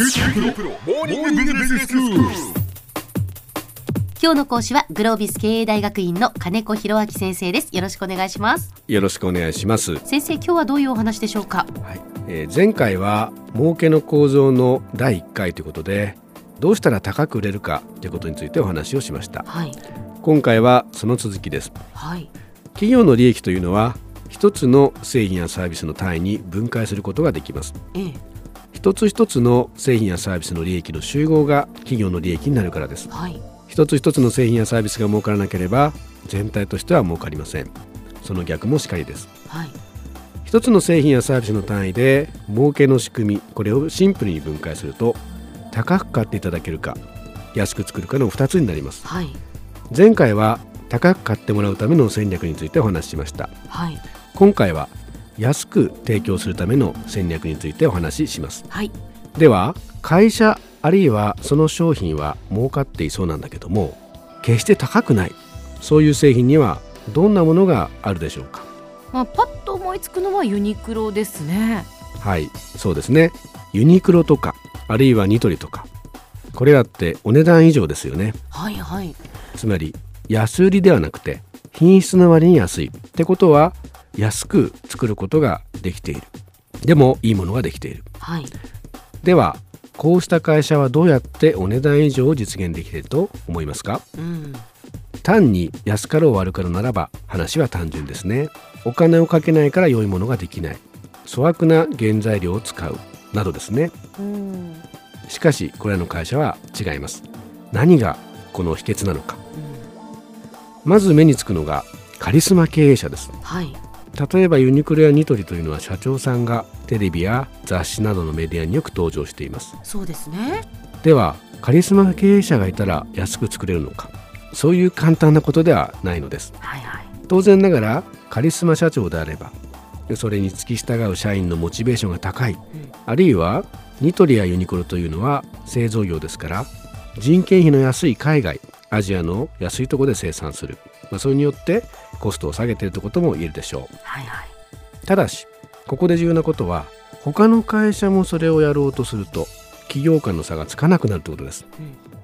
今日の講師はグロービス経営大学院の金子博明先生です。よろしくお願いします。よろしくお願いします。先生今日はどういうお話でしょうか？はい、えー前回は儲けの構造の第1回ということでどうしたら高く売れるかということについてお話をしました。はい。今回はその続きです。はい。企業の利益というのは一つの製品やサービスの単位に分解することができます。ええ一つ一つの製品やサービスの利益の集合が企業の利益になるからです。はい。一つ一つの製品やサービスが儲からなければ全体としては儲かりません。その逆もしかりです。はい。一つの製品やサービスの単位で儲けの仕組みこれをシンプルに分解すると高く買っていただけるか安く作るかの2つになります。はい。前回は高く買ってもらうための戦略についてお話ししました。はい。今回は安く提供するための戦略についてお話しします。はい。では会社あるいはその商品は儲かっていそうなんだけども決して高くない。そういう製品にはどんなものがあるでしょうか？まあパッと思いつくのはユニクロですね。はいそうですね。ユニクロとかあるいはニトリとか。これらってお値段以上ですよね。はいはい。つまり安売りではなくて品質の割に安い。ってことは安く作ることができている。でもいいものができている。はい。ではこうした会社はどうやってお値段以上を実現できていると思いますか？うん。単に安かろう悪かろうならば話は単純ですね。お金をかけないから良いものができない。粗悪な原材料を使うなどですね。うん。しかしこれらの会社は違います。何がこの秘訣なのか。まず目につくのがカリスマ経営者です。はい例えばユニクロやニトリというのは社長さんがテレビや雑誌などのメディアによく登場しています。そうですね。ではカリスマ経営者がいたら安く作れるのかそういう簡単なことではないのです。はいはい。当然ながらカリスマ社長であればそれに付き従う社員のモチベーションが高い、あるいはニトリやユニクロというのは製造業ですから人件費の安い海外アジアの安いところで生産する、まあ、それによってコストを下げているということも言えるでしょう。はいはい。ただしここで重要なことは他の会社もそれをやろうとすると企業間の差がつかなくなるということです。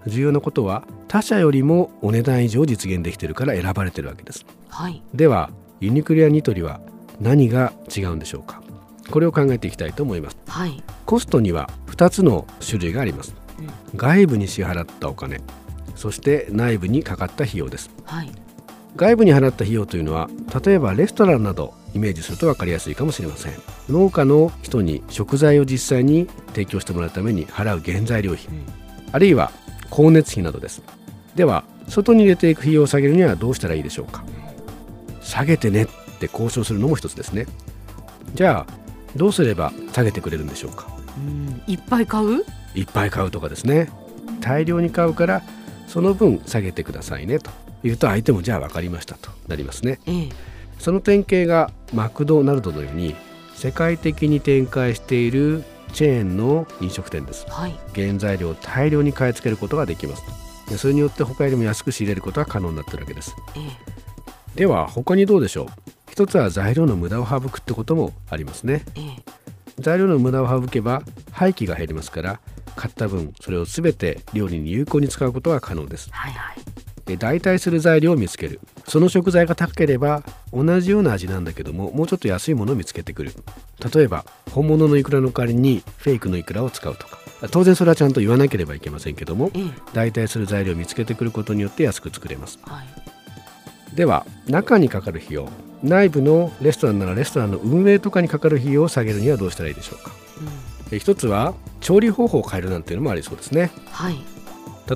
重要なことは他社よりもお値段以上実現できているから選ばれているわけです。はい。ではユニクロやニトリは何が違うんでしょうか？これを考えていきたいと思います。はい。コストには2つの種類があります。うん。外部に支払ったお金そして内部にかかった費用です。はい外部に払った費用というのは例えばレストランなどイメージすると分かりやすいかもしれません。農家の人に食材を実際に提供してもらうために払う原材料費。うん。あるいは光熱費などです。では外に入れていく費用を下げるにはどうしたらいいでしょうか。下げてねって交渉するのも一つですね。じゃあどうすれば下げてくれるんでしょうか。うん。いっぱい買う？いっぱい買うとかですね。大量に買うからその分下げてくださいねと。言うと相手もじゃあ分かりましたとなりますね。ええ。その典型がマクドナルドのように世界的に展開しているチェーンの飲食店です。はい。原材料を大量に買い付けることができますでそれによって他よりも安く仕入れることが可能になっているわけです。ええ。では他にどうでしょう？一つは材料の無駄を省くってこともありますね。ええ。材料の無駄を省けば廃棄が減りますから買った分それを全て料理に有効に使うことが可能です。はいはい。で代替する材料を見つける。その食材が高ければ同じような味なんだけどももうちょっと安いものを見つけてくる。例えば本物のイクラの代わりにフェイクのイクラを使うとか。当然それはちゃんと言わなければいけませんけどもええ。代替する材料を見つけてくることによって安く作れます。はい。では中にかかる費用。内部のレストランならレストランの運営とかにかかる費用を下げるにはどうしたらいいでしょうか。うん。え一つは調理方法を変えるなんていうのもありそうですね。はい。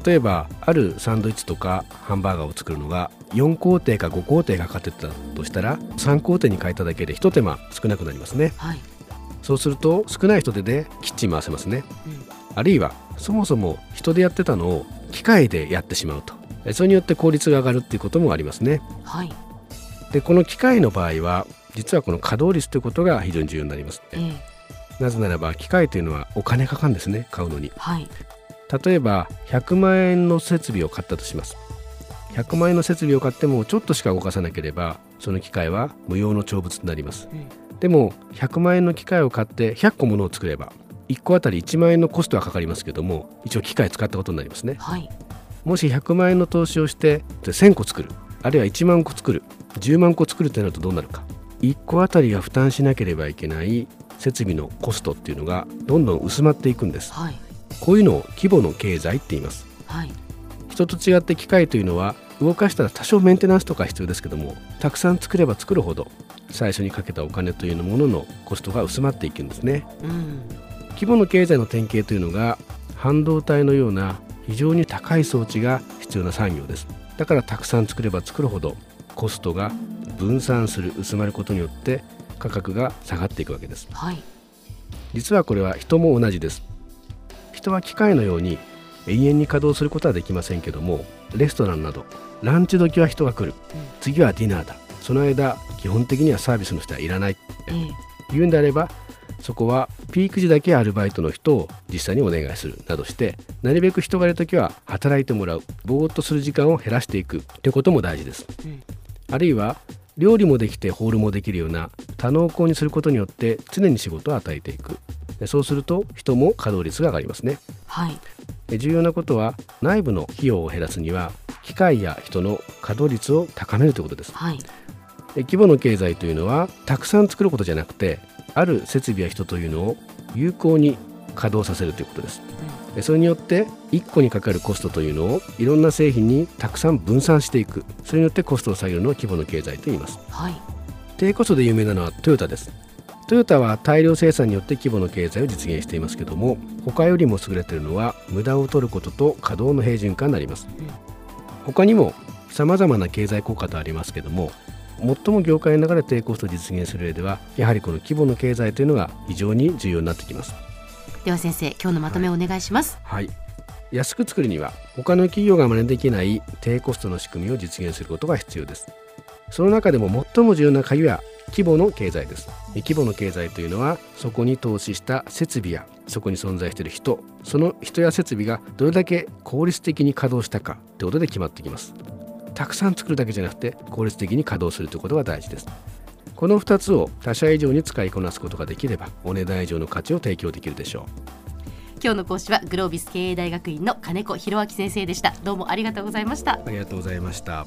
例えばあるサンドイッチとかハンバーガーを作るのが4工程か5工程がかかってたとしたら3工程に変えただけで一手間少なくなりますね。はい。そうすると少ない人手でキッチン回せますね。うん。あるいはそもそも人でやってたのを機械でやってしまうと。えそれによって効率が上がるっていうこともありますね。はい。でこの機械の場合は実はこの稼働率ということが非常に重要になりますええなぜならば機械というのはお金かかるんですね。買うのに。はい。例えば100万円の設備を買ったとします。100万円の設備を買ってもちょっとしか動かさなければその機械は無用の長物となります。うん。でも100万円の機械を買って100個ものを作れば1個あたり1万円のコストはかかりますけども一応機械使ったことになりますね、はい、もし100万円の投資をして1000個作る。あるいは1万個作る。10万個作るとなるとどうなるか。1個あたりが負担しなければいけない設備のコストっていうのがどんどん薄まっていくんです、はい、こういうのを規模の経済って言います、はい、人と違って機械というのは動かしたら多少メンテナンスとか必要ですけどもたくさん作れば作るほど最初にかけたお金というもののコストが薄まっていくんですね、うん、規模の経済の典型というのが半導体のような非常に高い装置が必要な産業です。だからたくさん作れば作るほどコストが分散する薄まることによって価格が下がっていくわけです、はい、実はこれは人も同じです。人は機械のように永遠に稼働することはできませんけどもレストランなどランチ時は人が来る、次はディナーだ。その間基本的にはサービスの人はいらない。って言うんであればそこはピーク時だけアルバイトの人を実際にお願いする。などしてなるべく人がいる時は働いてもらう。ぼーっとする時間を減らしていくということも大事です、うん、あるいは料理もできてホールもできるような多能工にすることによって常に仕事を与えていく。そうすると人も稼働率が上がりますね、はい、重要なことは内部の費用を減らすには機械や人の稼働率を高めるということです、はい、規模の経済というのはたくさん作ることじゃなくてある設備や人というのを有効に稼働させるということです、うん、それによって1個にかかるコストというのをいろんな製品にたくさん分散していく。それによってコストを下げるのを規模の経済と言います、はい、低コストで有名なのはトヨタです。トヨタは大量生産によって規模の経済を実現していますけども他よりも優れているのは無駄を取ることと稼働の平準化になります、うん、他にもさまざまな経済効果とありますけども最も業界の中で低コストを実現する上ではやはりこの規模の経済というのが非常に重要になってきます。では先生今日のまとめをお願いします、はい、はい、安く作るには他の企業が真似できない低コストの仕組みを実現することが必要ですその中でも最も重要な鍵は規模の経済です。規模の経済というのはそこに投資した設備やそこに存在している人その人や設備がどれだけ効率的に稼働したかということで決まってきます。たくさん作るだけじゃなくて効率的に稼働するということが大事です。この2つを他社以上に使いこなすことができればお値段以上の価値を提供できるでしょう。今日の講師はグロービス経営大学院の金子博明先生でした。どうもありがとうございました。ありがとうございました